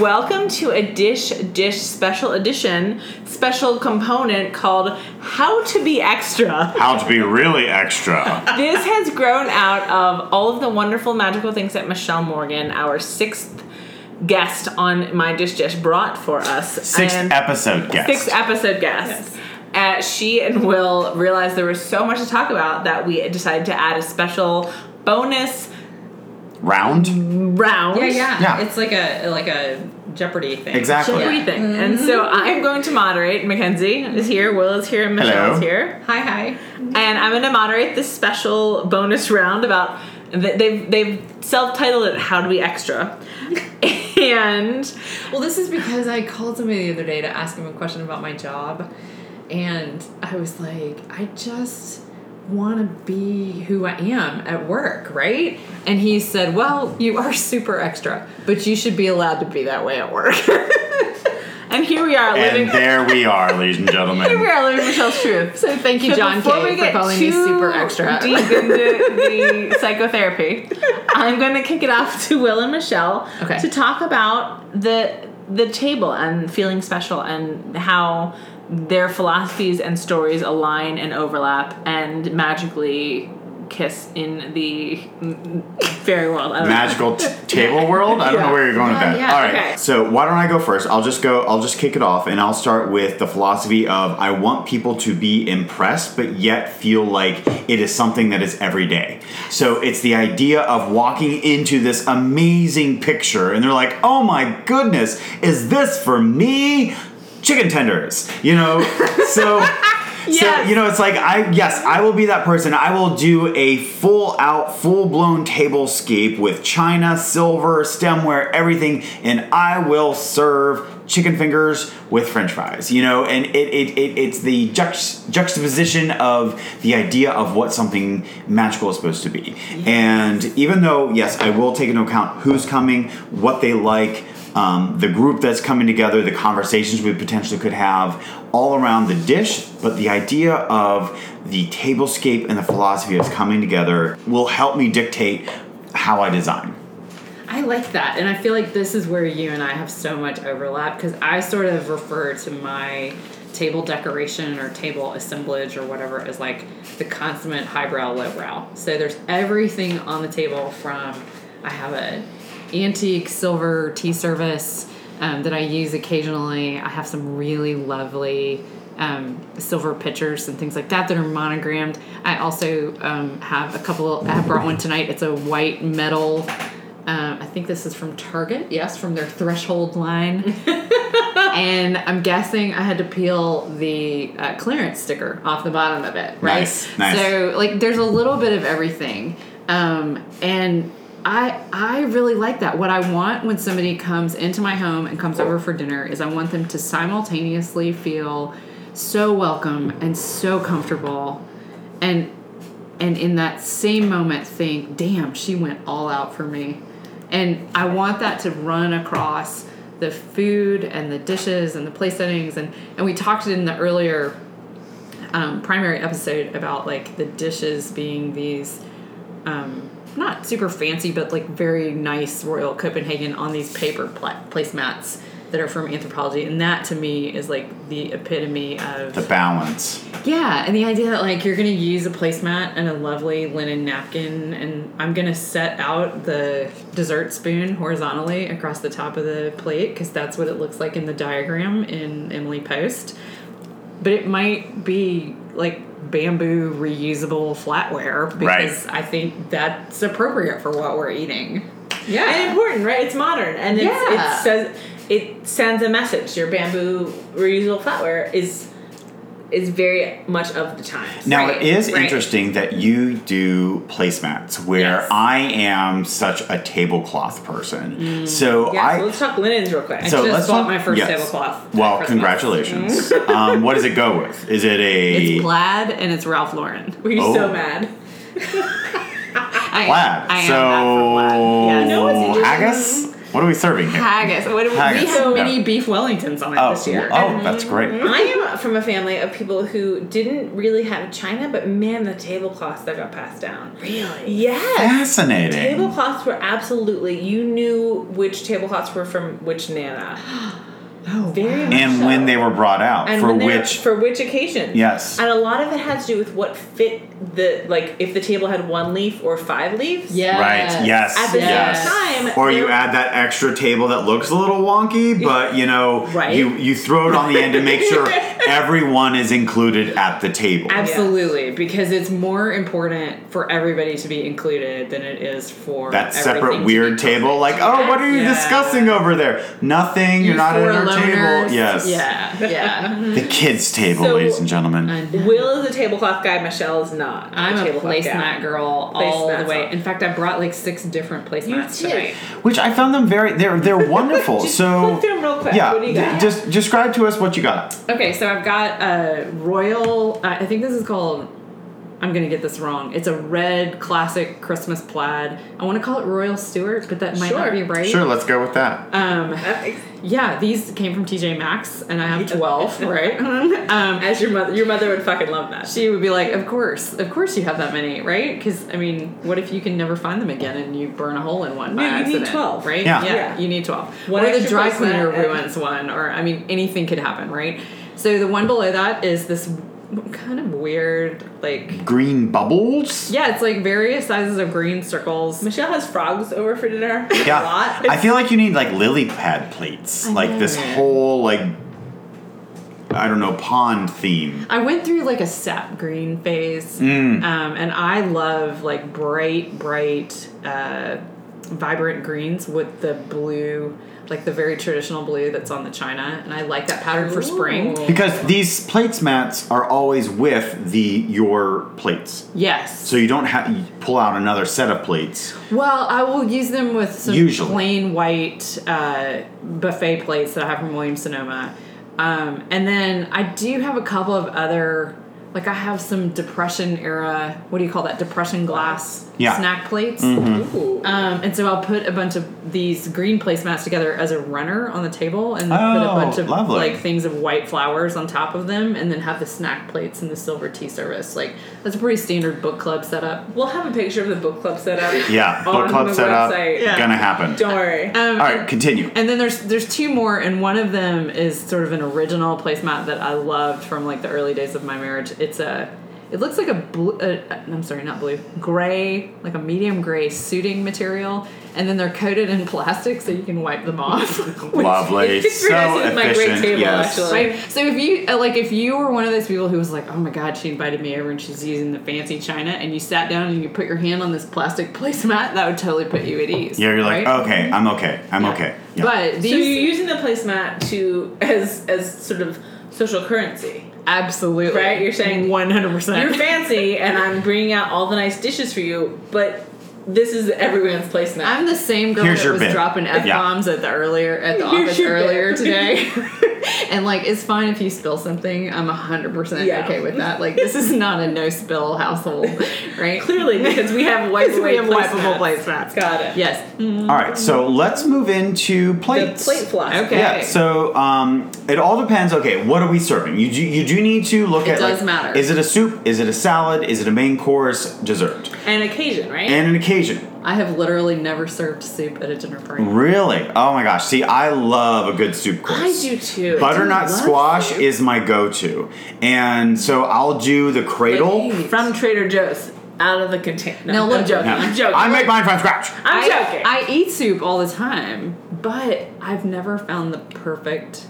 welcome to a Dish Dish special edition, special component called How to Be Extra. How to be really extra. This has grown out of all of the wonderful magical things that Michelle Morgan, our sixth guest on My Dish Dish, brought for us. Sixth And- episode guest. Sixth episode guest. Uh, she and Will realized there was so much to talk about that we decided to add a special bonus Round? round. Yeah, yeah, Yeah. It's like a like a Jeopardy thing. Exactly. Jeopardy Yeah. thing. And mm-hmm. so I'm going to moderate. Mackenzie is here, Will is here, and Michelle is here. Hi, hi. And I'm going to moderate this special bonus round about they've they've self-titled it "How to Be Extra," and Well, this is because I called somebody the other day to ask him a question about my job, and I was like, I just want to be who I am at work, right? And he said, Well, you are super extra, but you should be allowed to be that way at work. and here we are living. And there we are, ladies and gentlemen. Here we gentlemen. are living Michelle's truth. so thank you, So John before Kay, for calling me super extra. deep into the psychotherapy, I'm going to kick it off to Will and Michelle Okay. to talk about the the table and feeling special and how their philosophies and stories align and overlap and magically kiss in the fairy world. I. Magical t- table world? I don't know where you're going with Yeah, that. yeah, All right. okay. So why don't I go first? I'll just go. I'll just kick it off, and I'll start with the philosophy of I want people to be impressed, but yet feel like it is something that is every day. So it's the idea of walking into this amazing picture, and they're like, "Oh my goodness, is this for me?" Chicken tenders, you know. So. So you know, it's like I yes, I will be that person. I will do a full out, full blown tablescape with china, silver, stemware, everything, and I will serve chicken fingers with French fries. You know, and it, it, it it's the juxt- juxtaposition of the idea of what something magical is supposed to be. And even though yes, I will take into account who's coming, what they like. Um, the group that's coming together, the conversations we potentially could have all around the dish, but the idea of the tablescape and the philosophy that's coming together will help me dictate how I design. I like that, and I feel like this is where you and I have so much overlap because I sort of refer to my table decoration or table assemblage or whatever as like the consummate highbrow lowbrow. So there's everything on the table from I have a antique silver tea service um, that I use occasionally. I have some really lovely um, silver pitchers and things like that that are monogrammed. I also um, have a couple. I brought one tonight. It's a white metal. Um, I think this is from Target. Yes, from their Threshold line. and I'm guessing I had to peel the uh, clearance sticker off the bottom of it. Right. Nice, nice. So like, there's a little bit of everything, um, and. I I really like that. What I want when somebody comes into my home and comes over for dinner is I want them to simultaneously feel so welcome and so comfortable and and in that same moment think, damn, she went all out for me. And I want that to run across the food and the dishes and the place settings and and we talked in the earlier um, primary episode about like the dishes being these um, not super fancy but like very nice royal copenhagen on these paper pla- placemats that are from Anthropologie and that to me is like the epitome of The balance. yeah, and the idea that like you're gonna use a placemat and a lovely linen napkin, and I'm gonna set out the dessert spoon horizontally across the top of the plate because that's what it looks like in the diagram in Emily Post. But it might be like bamboo reusable flatware because I think that's appropriate for what we're eating. Yeah, and important, right? It's modern, and it's, Yeah. it says it sends a message. Your bamboo reusable flatware is is very much of the times. Now Right, it is right. interesting that you do placemats where Yes. I am such a tablecloth person. So Yeah, I so let's talk linens real quick. so just let's bought talk- my first yes. tablecloth Well, Christmas. congratulations. um, what does it go with? Is it a It's plaid and it's Ralph Lauren. Were you Oh. so mad? I, plaid? I am so mad for plaid. Yes. You know haggis. What are we serving here? Haggis. What do we, we have yeah. mini beef Wellingtons on it Oh, this year. oh, that's great. Mm-hmm. I am from a family of people who didn't really have china, but man, the tablecloths that got passed down. Really? Yes. Fascinating. Tablecloths were absolutely. You knew which tablecloths were from which nana. Oh, Very much and so. when they were brought out and for when they were- which for which occasion? Yes. And a lot of it had to do with what fit the like if the table had one leaf or five leaves. Yes. Right, yes, At the Yes. same time, or you there- add that extra table that looks a little wonky, but you know, Right. you you throw it on the end to make sure everyone is included at the table. Absolutely, because it's more important for everybody to be included than it is for that separate weird table, like, perfect. oh, what are you Yeah. discussing over there? Nothing. You're You not at four our table. Yes. Yeah. Yeah. The kids' table, So- ladies and gentlemen. Will is a tablecloth guy. Michelle is not. I'm a tablecloth placemat gal. girl all the Placemats way. all. In fact, I brought like six different placemats did. tonight. Which I found them very. They're they're wonderful. Just so click through 'em real quick. yeah, What do you got? d- just describe to us what you got. Okay, so I've got a royal. Uh, I think this is called. I'm gonna get this wrong. It's a red classic Christmas plaid. I want to call it Royal Stewart, but that might Sure. not be right. Sure, let's go with that. Um, yeah, these came from TJ Maxx, and I have 12, right? um, As your mother, your mother would fucking love that. she would be like, "Of course, of course, you have that many, right? Because I mean, what if you can never find them again and you burn a hole in one by No, you need 12. right? Yeah. Yeah. you need twelve. One or the dry cleaner ruins one, or I mean, anything could happen, right? So the one below that is this kind of weird, like, Green bubbles. yeah, it's like various sizes of green circles. Michelle has frogs over for dinner. Yeah, A lot. I feel like you need like lily pad plates, I like know. this whole like I don't know pond theme. I went through like a sap green phase, Mm. um, and I love like bright, bright, uh, vibrant greens with the blue, like the very traditional blue that's on the china, and I like that pattern for spring. Because these plates mats are always with the your plates, Yes. so you don't have you pull out another set of plates. well, I will use them with some Usually. plain white uh, buffet plates that I have from Williams Sonoma, um, and then I do have a couple of other. Like I have some depression era, what do you call that? Depression glass Yeah. snack plates. Ooh. Um, and so I'll put a bunch of these green placemats together as a runner on the table, and put Oh, a bunch of lovely. like things of white flowers on top of them, and then have the snack plates and the silver tea service. Like that's a pretty standard book club setup. We'll have a picture of the book club setup. Yeah, book club the setup website. Yeah. gonna happen. Don't worry. Um, All right, continue. And then there's there's two more, and one of them is sort of an original placemat that I loved from like the early days of my marriage. It's a it looks like a blue. Uh, I'm sorry, not blue. Gray, like a medium gray suiting material, and then they're coated in plastic so you can wipe them off. Lovely, so very nice. It's my great efficient. table, yes. actually. Right. So if you uh, like, if you were one of those people who was like, "Oh my God, she invited me over and she's using the fancy china," and you sat down and you put your hand on this plastic placemat, that would totally put you at ease. Yeah, you're like, right? okay, I'm okay, I'm Yeah. okay. Yeah. But so you're using the placemat to as as sort of social currency. Absolutely Right, you're saying one hundred percent. You're fancy, and I'm bringing out all the nice dishes for you, but this is everyone's placemat. I'm the same girl Here's that was bit. dropping f bombs at the earlier at the Here's office earlier bit. today, and like it's fine if you spill something. I'm hundred percent okay with that. Like this is not a no spill household, right? Clearly, because we have Because we wipeable have wipeable placemats. Got it. Yes. All right, so let's move into The plates. plate philosophy. Okay. Yeah, so um, it all depends. Okay, what are we serving? You do, you do need to look It at does like, matter. Is it a soup? Is it a salad? Is it a main course? Dessert? And occasion, right? And an occasion. I have literally never served soup at a dinner party. Really? Oh my gosh! See, I love a good soup course. I do too. Butternut love squash soup. is my go-to, and so I'll do the cradle. Wait. From Trader Joe's, out of the container. No, Now, I'm joking. Yeah. I'm joking. I make mine from scratch. I'm I, joking. I eat soup all the time, but I've never found the perfect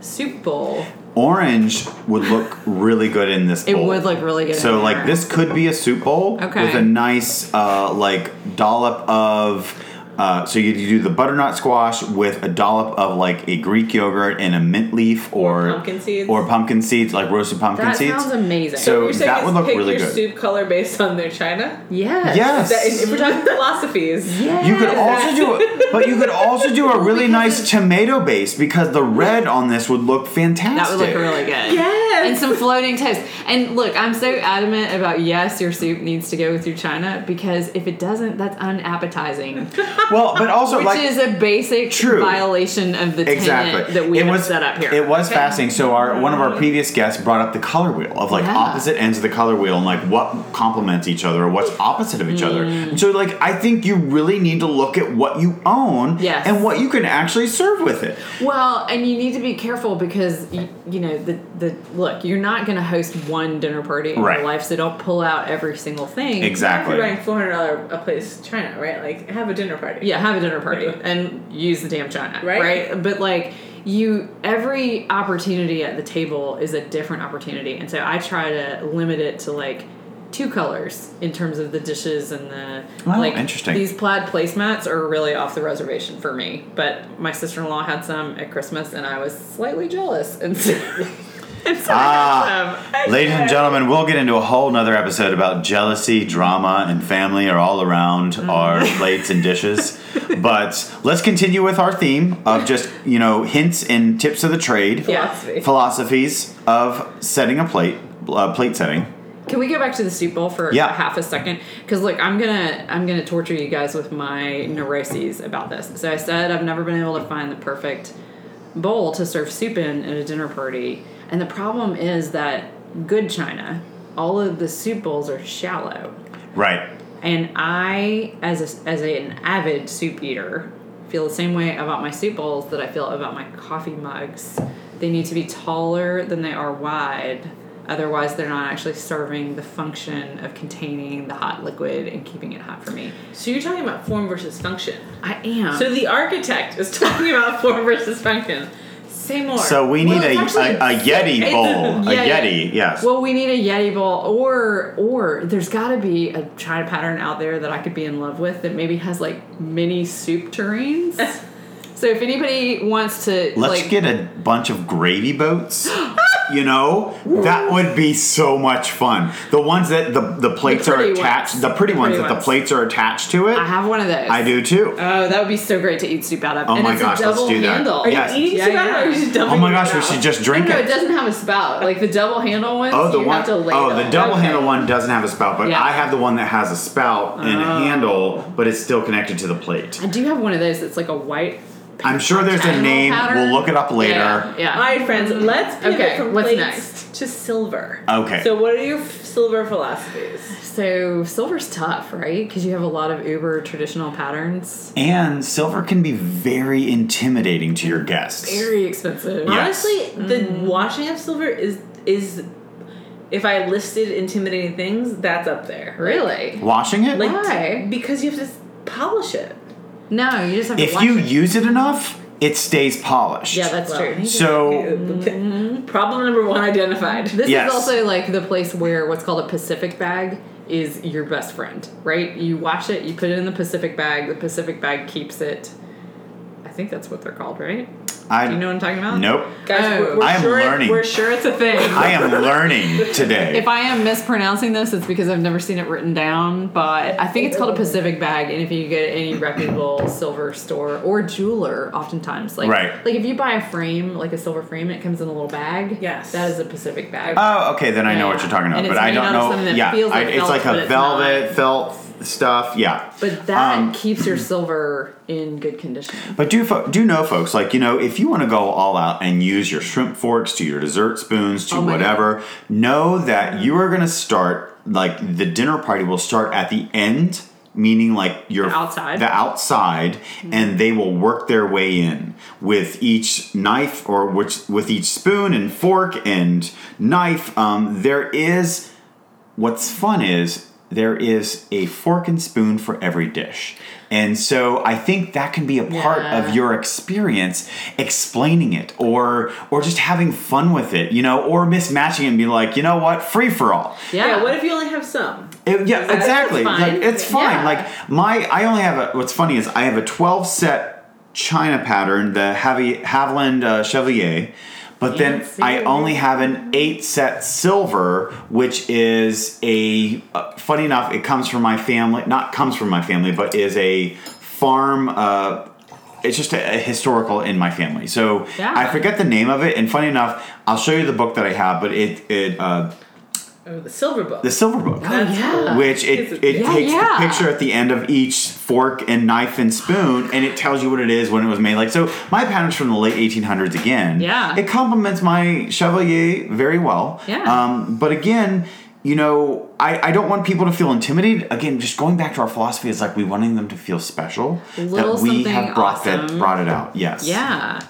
soup bowl. Orange would look really good in this It would look really good. So like this could be a soup bowl Okay. with a nice uh, like dollop of. Uh, so you do the butternut squash with a dollop of like a Greek yogurt and a mint leaf or, Or pumpkin seeds. or pumpkin seeds like roasted pumpkin That seeds. That sounds amazing. So You're saying that is would look pick really your good. soup color based on their china. yes. Yes. That, if we're talking philosophies. Yes. You could also do it, but you could also do a really nice tomato base because the red on this would look fantastic. That would look really good. Yes. Yes. and some floating toast. And look, I'm so adamant about yes, your soup needs to go with your china because if it doesn't, that's unappetizing, Well, but also which like is a basic True. violation of the tenet exactly that we it have was set up here. It was Okay? fascinating. So our one of our previous guests brought up the color wheel of like Yeah. opposite ends of the color wheel and like what complements each other or what's opposite of each other. Mm. And so like I think you really need to look at what you own Yes. and what you can actually serve with it. Well, and you need to be careful because you, you know the the look. Look, you're not going to host one dinner party in Right. your life, so don't pull out every single thing. Exactly. You're buying four hundred dollar a place China, right? Like have a dinner party. Yeah, have a dinner party Yeah. and use the damn china, Right. Right. But like you, every opportunity at the table is a different opportunity, and so I try to limit it to like two colors in terms of the dishes and the Oh, like. interesting. These plaid placemats are really off the reservation for me, but my sister in law had some at Christmas, and I was slightly jealous, and so. so Ah, ladies and gentlemen, we'll get into a whole nother episode about jealousy, drama, and family are all around Mm. our plates and dishes. But let's continue with our theme of just, you know, hints and tips of the trade. Philosophy. Philosophies of setting a plate, uh, plate setting. Can we go back to the soup bowl for Yeah. half a second? Because look, I'm gonna I'm gonna torture you guys with my neuroses about this. So I said I've never been able to find the perfect bowl to serve soup in at a dinner party, and the problem is that good china, all of the soup bowls are shallow, Right. and I, as a, as a, an avid soup eater, feel the same way about my soup bowls that I feel about my coffee mugs. They need to be taller than they are wide. Otherwise, they're not actually serving the function of containing the hot liquid and keeping it hot for me. So you're talking about form versus function. I am. So the architect is talking about form versus function. Say more. So we need Well, a, a, a Yeti it's- bowl. yeah, a yeah. Yeti, yes. Well, we need a Yeti bowl, or or there's got to be a China pattern out there that I could be in love with that maybe has like mini soup tureens. so if anybody wants to, Let's like, get a bunch of gravy boats. You know, that would be so much fun. The ones that the, the plates are pretty attached, ones. the pretty The ones pretty that the ones. plates are attached to it. I have one of those. I do too. Oh, that would be so great to eat soup out of. Oh and my it's gosh, a let's double do that. handle. Are Yes. you eating Yeah, yeah, yeah. or are you just dumping oh my it gosh, we out? should just No, drink no, it it. doesn't have a spout. Like the double handle ones, Oh, the you one have to oh ladle. the double Okay. handle one doesn't have a spout, but Yeah. I have the one that has a spout and a Oh. handle, but it's still connected to the plate. I do have one of those that's like a white. I'm sure there's a name. pattern. We'll look it up later. Yeah. yeah. All right, friends. Let's pivot Okay, from what's plates next? to silver. Okay. So what are your f- silver philosophies? So silver's tough, right? Because you have a lot of uber traditional patterns. And silver can be very intimidating to your guests. Very expensive. Yeah. Honestly, the Mm. washing of silver is is if I listed intimidating things, that's up there. Like- Really? Washing it? Like, Why? because you have to polish it. No, you just have to if wash you it. use it enough, it stays polished. Yeah, that's Well, true. So- mm-hmm. problem number one identified. This Yes. is also like the place where what's called a Pacific bag is your best friend, right? You wash it, you put it in the Pacific bag, the Pacific bag keeps it. I think that's what they're called, right? I Do you know what I'm talking about? Nope. Guys, Oh. we're, we're I am sure it- learning. we're sure it's a thing. I am learning today. If I am mispronouncing this, it's because I've never seen it written down, but I think it's called a Pacific bag. And if you get any reputable silver store or jeweler, oftentimes, like Right. like if you buy a frame, like a silver frame, it comes in a little bag. Yes. that is a Pacific bag. Oh, okay, then I know what you're talking about, And but it's I don't know. yeah, feels I, it's felt, like a velvet not. felt stuff. Yeah, but that Um, keeps your silver in good condition. But do fo- do know, folks, like you know, if you want to go all out and use your shrimp forks to your dessert spoons to Oh whatever, know that you are going to start like the dinner party will start at the end, meaning like your The outside. the outside, and they will work their way in with each knife or which with each spoon and fork and knife. Um, there is what's fun is there is a fork and spoon for every dish. And so I think that can be a part Yeah. of your experience explaining it or or just having fun with it, you know, or mismatching it and be like, you know what, free for all. Yeah. Yeah. What if you only have some? It- yeah, That's exactly. fine. Like, it's fine. Yeah. Like my, I only have a. What's funny is I have a twelve set China pattern, the Havi, Haviland uh, Chevalier, but then Fancy. I only have an eight set silver, which is a. Uh, funny enough, it comes from my family. Not comes from my family, but is a farm. Uh, it's just a, a historical in my family. So Yeah. I forget the name of it, and funny enough, I'll show you the book that I have, but it it uh, Oh, the silver book. the silver book. That's yeah. Which it, it Yeah, takes yeah. the picture at the end of each fork and knife and spoon, and it tells you what it is when it was made. Like so, my pattern's from the late 1800s again. Yeah. it complements my Chevalier very well. Yeah. Um, but again, you know, I, I don't want people to feel intimidated. Again, just going back to our philosophy, it's like we wanting them to feel special. That we have brought that brought it out. Yes. Yeah,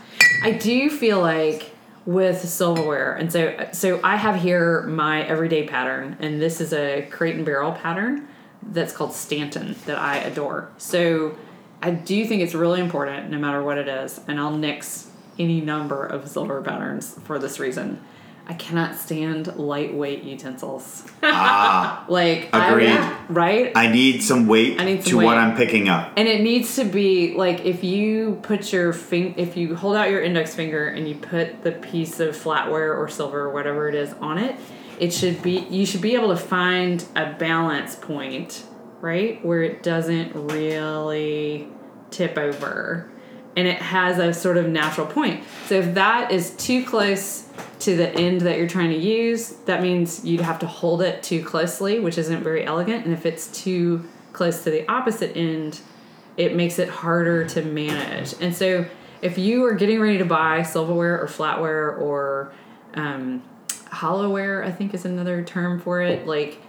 I do feel like with silverware, and so so I have here my everyday pattern, and this is a crate and barrel pattern that's called Stanton that I adore. So I do think it's really important, no matter what it is, and I'll nix any number of silver patterns for this reason. I cannot stand lightweight utensils. Ah, Like Agreed. I, right? I need some weight I need some to what. I'm picking up. And it needs to be like if you put your fing if you hold out your index finger and you put the piece of flatware or silver or whatever it is on it, it should be you should be able to find a balance point, right? Where it doesn't really tip over and it has a sort of natural point. So if that is too close to the end that you're trying to use, that means you'd have to hold it too closely, which isn't very elegant. And if it's too close to the opposite end, it makes it harder to manage. And so if you are getting ready to buy silverware or flatware or um, hollowware, I think is another term for it, like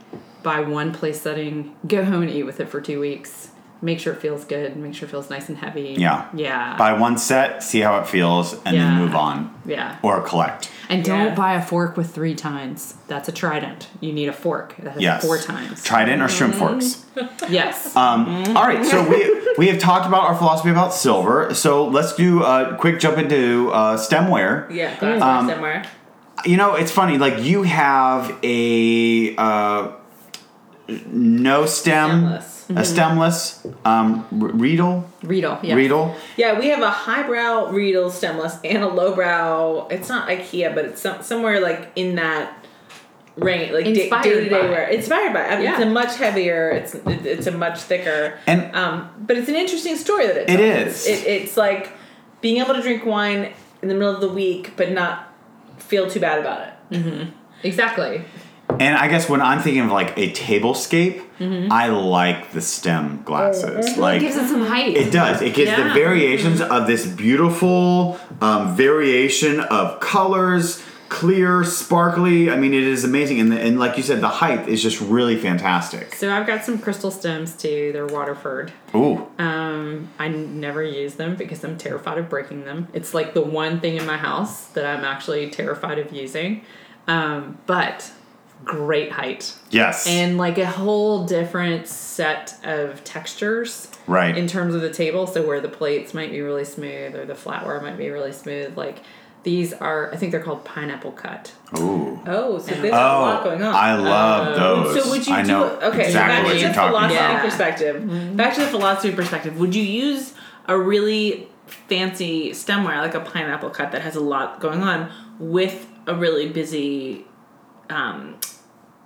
buy one place setting, go home and eat with it for two weeks. Make sure it feels good. Make sure it feels nice and heavy. Yeah. Yeah. Buy one set, see how it feels, and Yeah. then move on. yeah. Or collect. And don't Yeah. buy a fork with three tines. That's a trident. You need a fork that has Yes. four tines. Trident or shrimp forks. yes. Um, all right, so we we have talked about our philosophy about silver. So let's do a quick jump into uh, stemware. yeah, glassware Um, somewhere. You know, it's funny. Like you have a uh, no stem, Stemless. a stemless um, r- Riedel. Riedel. Yeah. Riedel. Yeah, we have a highbrow Riedel stemless and a lowbrow. It's not IKEA, but it's some, somewhere like in that range, like day Inspired to day wear. Inspired by. I mean, It's a much heavier. It's it, it's a much thicker. And- um, but it's an interesting story that it. It tells. is. It, it's like being able to drink wine in the middle of the week, but not feel too bad about it. Exactly. And I guess when I'm thinking of like a tablescape, Mm-hmm. I like the stem glasses. Well, Like it gives it some height. It does. It gives the variations of this beautiful um, variation of colors, clear, sparkly. I mean, it is amazing, and, the, and like you said, the height is just really fantastic. so I've got some crystal stems too. They're Waterford. Ooh, Um, I never use them because I'm terrified of breaking them. It's like the one thing in my house that I'm actually terrified of using. Um, but great height yes, and like a whole different set of textures right. in terms of the table. So where the plates might be really smooth or the flatware might be really smooth. Like these are, I think they're called pineapple cut. Ooh. Oh, so they've got a oh, lot going on. I love oh. those. So would you I do know okay? exactly so back what to you're the talking philosophy about. Yeah. perspective. Mm-hmm. Back to the philosophy perspective. Would you use a really fancy stemware like a pineapple cut that has a lot going on with a really busy um,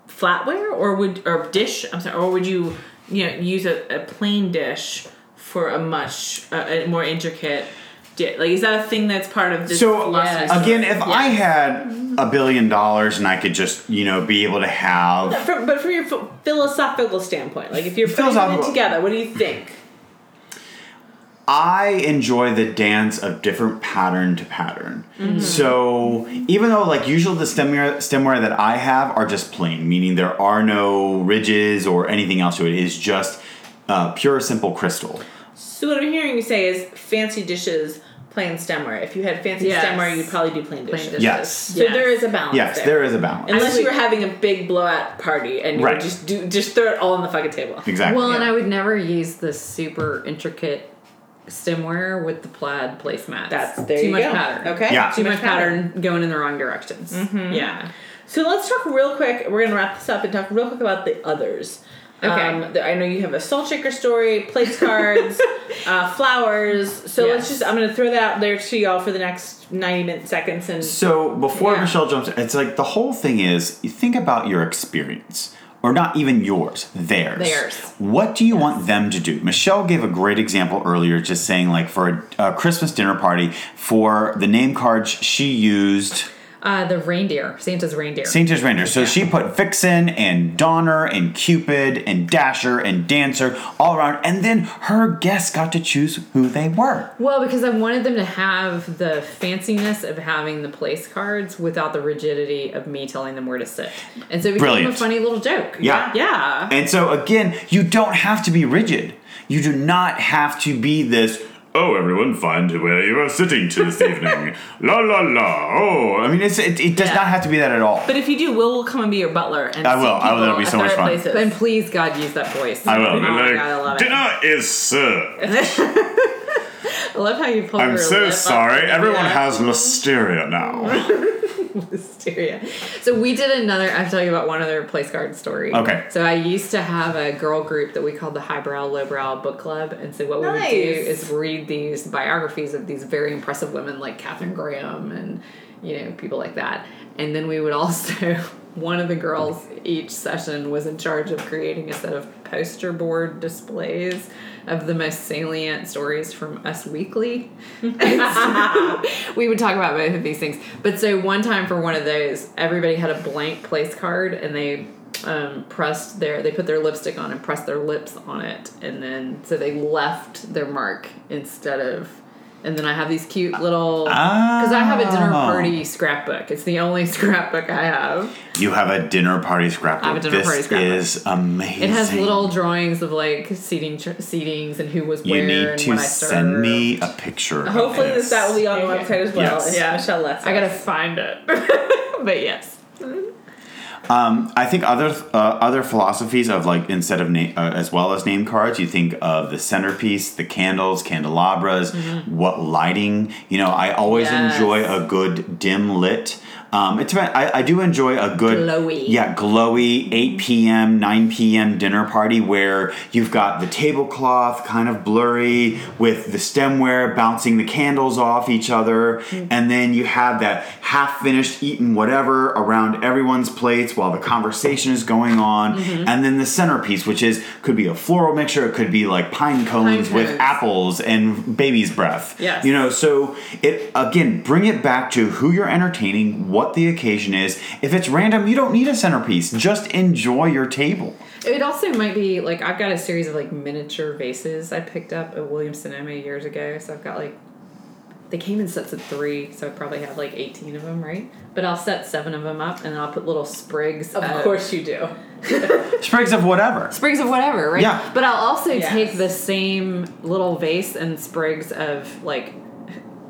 flatware, or would or dish? I'm sorry, or would you you know use a, a plain dish for a much uh, a more intricate? Di- like, is that a thing that's part of this So philosophy? Yes. again, if I had a billion dollars and I could just you know be able to have From, but from your ph- philosophical standpoint, like if you're putting it together, what do you think? I enjoy the dance of different pattern to pattern. So even though like usually the stemware stemware that I have are just plain, meaning there are no ridges or anything else to it. It is just uh, pure simple crystal. So what I'm hearing you say is fancy dishes, plain stemware. If you had fancy Yes. stemware, you'd probably do plain dishes. dishes. Yes. So Yes. there is a balance. Yes, there. there is a balance. Unless I you were having a big blowout party and you Right. would just do just throw it all on the fucking table. exactly. Well, and I would never use the super intricate stemware with the plaid placemats. That's there too you much go. pattern. Okay. Yeah. Too, much pattern. going in the wrong directions. Yeah. So let's talk real quick. We're gonna wrap this up and talk real quick about the others. Okay. Um, the- I know you have a salt shaker story, place cards, uh, flowers. So let's just. I'm gonna throw that out there to y'all for the next 90 minute seconds and. So before Yeah. Michelle jumps, it's like the whole thing is you think about your experience. Or not even yours, theirs. Theirs. What do you want them to do? Michelle gave a great example earlier, just saying like for a, a Christmas dinner party, for the name cards she used Uh, the reindeer, Santa's reindeer. Santa's reindeer. So she put Vixen and Donner and Cupid and Dasher and Dancer all around, and then her guests got to choose who they were. well, because I wanted them to have the fanciness of having the place cards without the rigidity of me telling them where to sit, and so it became Brilliant. a funny little joke. Yeah. yeah. And so again, you don't have to be rigid. You do not have to be this. Oh, everyone, find where you are sitting to this evening. La la la. Oh, I mean, it's it, it does Yeah. not have to be that at all. But if you do, Will will come and be your butler. And I will. seat I will. That'll be so at much their fun. Places. And please, God, use that voice. I will. Oh my like, God, I love it. Dinner is served. I love how you pull I'm your so lip up sorry. and- Everyone yeah. has listeria now. Hysteria. So we did another. I have to tell you about one other place card story. Okay. So I used to have a girl group that we called the Highbrow Lowbrow Book Club, and so what we would do is read these biographies of these very impressive women like Katharine Graham and you know people like that, and then we would also. One of the girls each session was in charge of creating a set of poster board displays of the most salient stories from Us Weekly. we would talk about both of these things. But so one time for one of those, everybody had a blank place card and they um, pressed their they put their lipstick on and pressed their lips on it and then so they left their mark instead of and then I have these cute little because I have a dinner Oh. party scrapbook. It's the only scrapbook I have. You have a dinner party scrapbook. I have a dinner this party scrapbook. is amazing. It has little drawings of like seating ch- seatings and who was You where need and to when I send me a picture. Hopefully, this. this that will be on the Okay. website as well. Yes. Yeah, Michelle lets. I gotta find it, but yes. Um, I think other uh, other philosophies of like instead of name uh, as well as name cards, you think of the centerpiece, the candles, candelabras, what lighting. You know, I always Mm-hmm. Yes. enjoy a good dim lit. Um, it's about, I, I do enjoy a good Glowy. yeah glowy 8 p.m 9 p.m dinner party where you've got the tablecloth kind of blurry with the stemware bouncing the candles off each other and then you have that half finished eaten whatever around everyone's plates while the conversation is going on and then the centerpiece which is could be a floral mixture it could be like pine cones with cones. apples and baby's breath Yes. you know so it again bring it back to who you're entertaining what the occasion is if it's random you don't need a centerpiece just enjoy your table It also might be like I've got a series of like miniature vases I picked up at Williams Sonoma years ago. So I've got like they came in sets of three, so I probably have like eighteen of them, right? But I'll set seven of them up, and I'll put little sprigs. Of course you do. sprigs of whatever sprigs of whatever, right? Yeah. But I'll also Yes. take the same little vase and sprigs of like.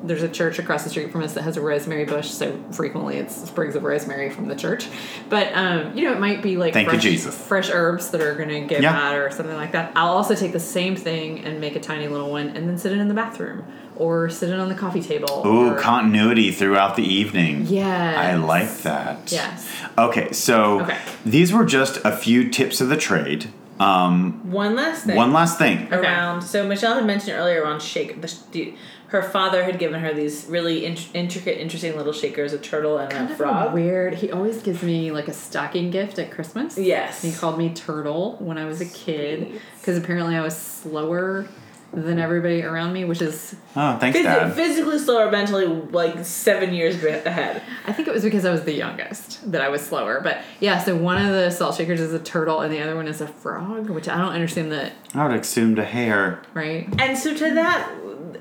There's a church across the street from us that has a rosemary bush, so frequently it's sprigs of rosemary from the church. But um, you know, it might be like Thank you, fresh, Jesus. fresh herbs that are going to go Yeah. bad or something like that. I'll also take the same thing and make a tiny little one, and then sit it in the bathroom or sit it on the coffee table. Ooh, or, continuity throughout the evening Yes. i like that Yes. okay so Okay. these were just a few tips of the trade um, One last thing. one last thing Okay. around. So Michelle had mentioned earlier around shake. The, the, her father had given her these really int- intricate, interesting little shakers, a turtle and Kind a of frog. weird. He always gives me like a stocking gift at Christmas. Yes. He called me Turtle when I was a kid because apparently I was slower than everybody around me, which is oh thanks Phys- dad physically slower, mentally like seven years ahead. I think it was because I was the youngest that I was slower. But yeah, so one of the salt shakers is a turtle and the other one is a frog, which I don't understand that, i would assume to hare, right? And so to that,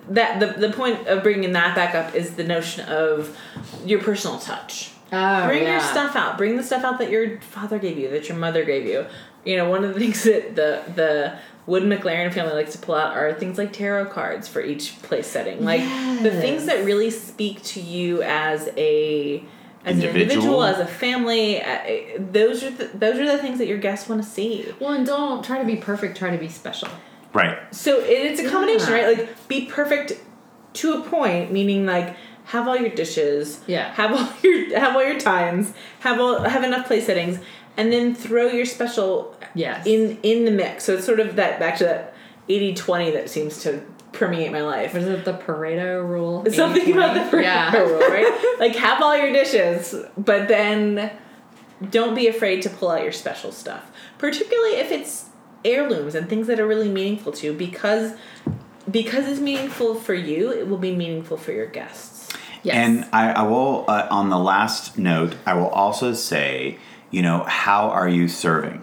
that the the point of bringing that back up is the notion of your personal touch. Oh, Bring your stuff out. Bring the stuff out that your father gave you, that your mother gave you. You know, one of the things that the the Wood McLaren family likes to pull out are things like tarot cards for each place setting. Like the things that really speak to you as a as an Individual. individual, as a family. Uh, those are the, those are the things that your guests want to see. Well, and don't try to be perfect, try to be special. Right So it's a combination, Yeah. right? Like be perfect to a point, meaning like have all your dishes, Yeah. have all your have all your times, have all have enough place settings, and then throw your special Yes. in in the mix. So it's sort of that back to that 80-20 that seems to permeate my life. What is it, the Pareto rule? Something about the Pareto Yeah. rule, right? like have all your dishes, but then don't be afraid to pull out your special stuff, particularly if it's heirlooms and things that are really meaningful to you because because it's meaningful for you, it will be meaningful for your guests. Yes. And I, I will, uh, on the last note, I will also say, you know, how are you serving?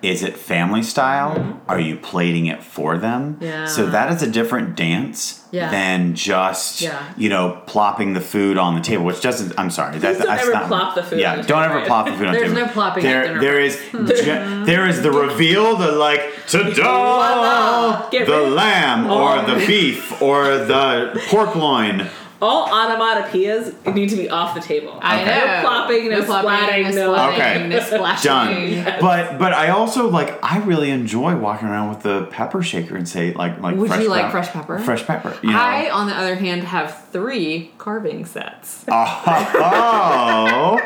Is it family style? Are you plating it for them? Mm-hmm. Yeah. So that is a different dance Yeah. than just, Yeah. you know, plopping the food on the table, which doesn't, I'm sorry. That, don't ever not, plop the food Yeah, on don't table, ever right? plop the food on the There's table. no plopping There, there is, ge- there is the reveal, the like, ta-da! The lamb or the beef or the pork loin. All onomatopoeias need to be off the table. I Okay. know. No plopping, no splatting, no- splatting, Okay. no splashing. Done. But but I also like I really enjoy walking around with the pepper shaker and say like like Would fresh you like pep- fresh pepper? Fresh pepper. You know. I, on the other hand, have three carving sets. oh,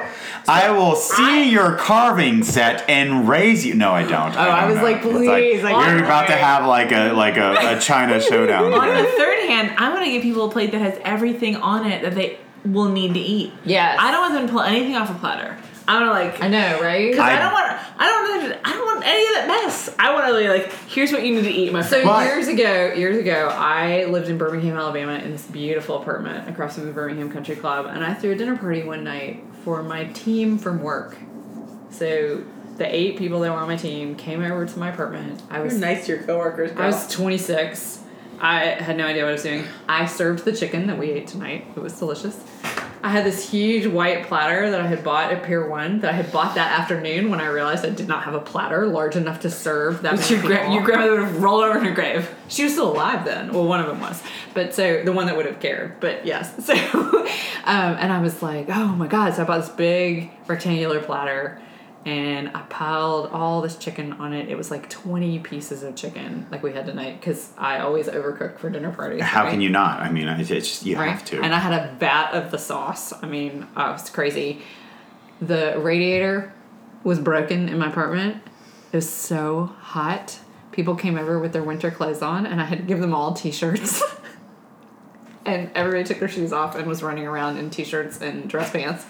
I will see your carving set and raise you. No, I don't. Oh, I was like, please, like, you're about to have like a like a, a China showdown. On the third hand, I want to give people a plate that has everything on it that they will need to eat. Yes. I don't want them to pull anything off a platter. I want to like. I know, right? Because I, I- don't want. I don't. want- I don't want any of that mess. I want to be like, here's what you need to eat, my So. But- years ago, years ago, I lived in Birmingham, Alabama, in this beautiful apartment across from the Birmingham Country Club, and I threw a dinner party one night for my team from work. So the eight people that were on my team came over to my apartment. I was You're nice to your coworkers. Girl. I was 26. I had no idea what I was doing. I served the chicken that we ate tonight. It was delicious. I had this huge white platter that I had bought at Pier 1 that I had bought that afternoon when I realized I did not have a platter large enough to serve that your, gra- your grandmother would have rolled over in her grave. She was still alive then. Well, one of them was, but so the one that would have cared. But yes, so um, and I was like, oh my god! So I bought this big rectangular platter, and I piled all this chicken on it. It was like twenty pieces of chicken, like we had tonight, because I always overcook for dinner parties. How right? can you not? I mean, it's just you Right? have to. And I had a vat of the sauce. I mean, oh, it was crazy. The radiator was broken in my apartment. It was so hot. People came over with their winter clothes on, and I had to give them all t-shirts. and everybody took their shoes off and was running around in t-shirts and dress pants.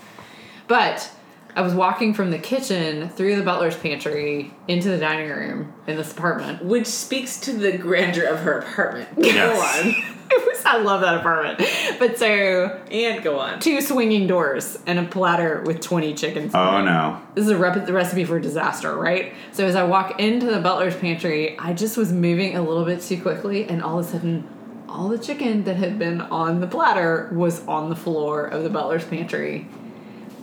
But I was walking from the kitchen through the butler's pantry into the dining room in this apartment. Which speaks to the grandeur of her apartment. Yes. Go on. Was, I love that apartment. But so And go on. two swinging doors and a platter with 20 chickens. oh no. This is a rep- the recipe for disaster, right? So as I walk into the butler's pantry, I just was moving a little bit too quickly, and all of a sudden, all the chicken that had been on the platter was on the floor of the butler's pantry.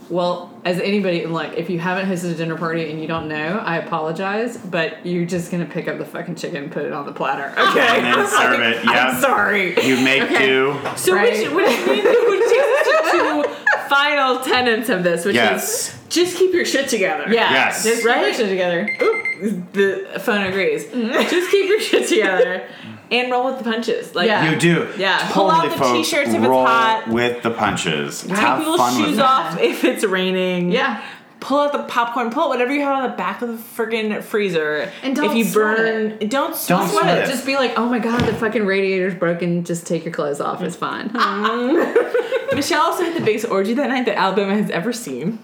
Well, as anybody, like, if you haven't hosted a dinner party and you don't know, I apologize, but you're just gonna pick up the fucking chicken and put it on the platter. Okay. And then serve it. Yeah. I'm sorry. You make Okay. do. So Right. which, which, means, which takes to two final tenets of this, which Yes. is just keep your shit together. Yeah. Yes. Just Right? right? shit together. Oop, the phone agrees. Mm. just keep your shit together and roll with the punches. Like Yeah. You do. Yeah. Pull out the folks. t-shirts if it's hot. with the punches. take Have people's fun with shoes it. off if it's raining. Yeah. Pull out the popcorn. Pull out whatever you have on the back of the friggin' freezer. And don't if you sweat burn, don't sweat, Don't sweat it. it. Just be like, oh my god, the fucking radiator's broken. Just take your clothes off. It's fine. Hmm. Michelle also had the biggest orgy that night that Alabama has ever seen.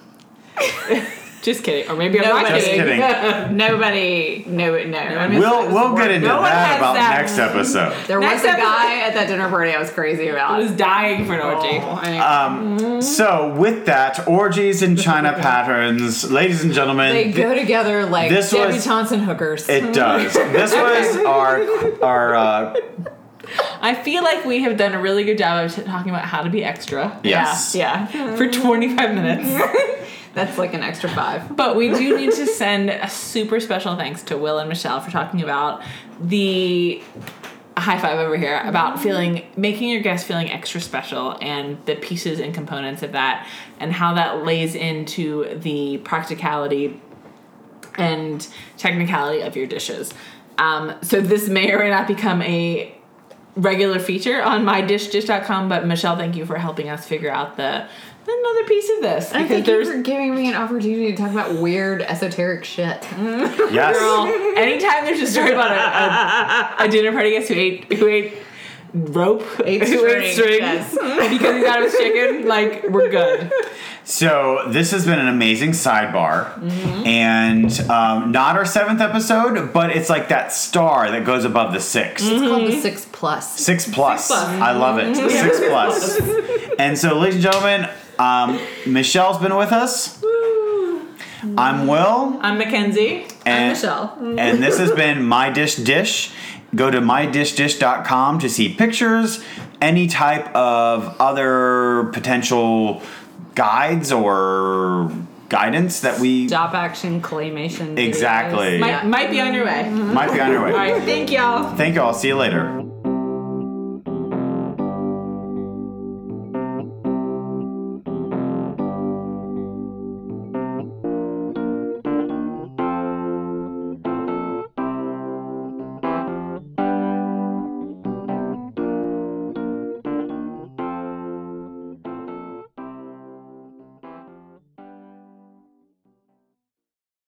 Just kidding, or maybe I'm not Nobody. Just kidding. kidding. Nobody, no, no. I mean, We'll we'll get into No one that has about that. next episode. there Next was a episode- guy at that dinner party I was crazy about. I about. was dying for an orgy. Oh, I- Um, so with that, orgies and China patterns, ladies and gentlemen, they go together like this was- debutantes and hookers. it does. This was our our uh, I feel like we have done a really good job of t- talking about how to be extra yes. Yeah, yeah. for 25 minutes. That's like an extra five. But we do need to send a super special thanks to Will and Michelle for talking about the high five over here about feeling making your guest feeling extra special and the pieces and components of that and how that lays into the practicality and technicality of your dishes. Um, so this may or may not become a regular feature on mydishdish.com, but Michelle, thank you for helping us figure out the another piece of this I thank you for giving me an opportunity to talk about weird esoteric shit. Yes. Girl, anytime there's a story about a, a, a dinner party guest who ate who ate rope, Eight eight string, string, yes. because he got his chicken. Like we're good. So this has been an amazing sidebar, Mm-hmm. and um, not our seventh episode, but it's like that star that goes above the 6th It's called the six plus. Six plus. plus. I love it. Six plus. and so, ladies and gentlemen, um, Michelle's been with us. I'm Will, I'm Mackenzie. and Michelle. and this has been My Dish Dish. Go to mydishdish.com to see pictures, any type of other potential guides or guidance that we Stop action claymation. Exactly. Might, might be on your way. might be on your way. All right, thank y'all. Thank you all. See you later.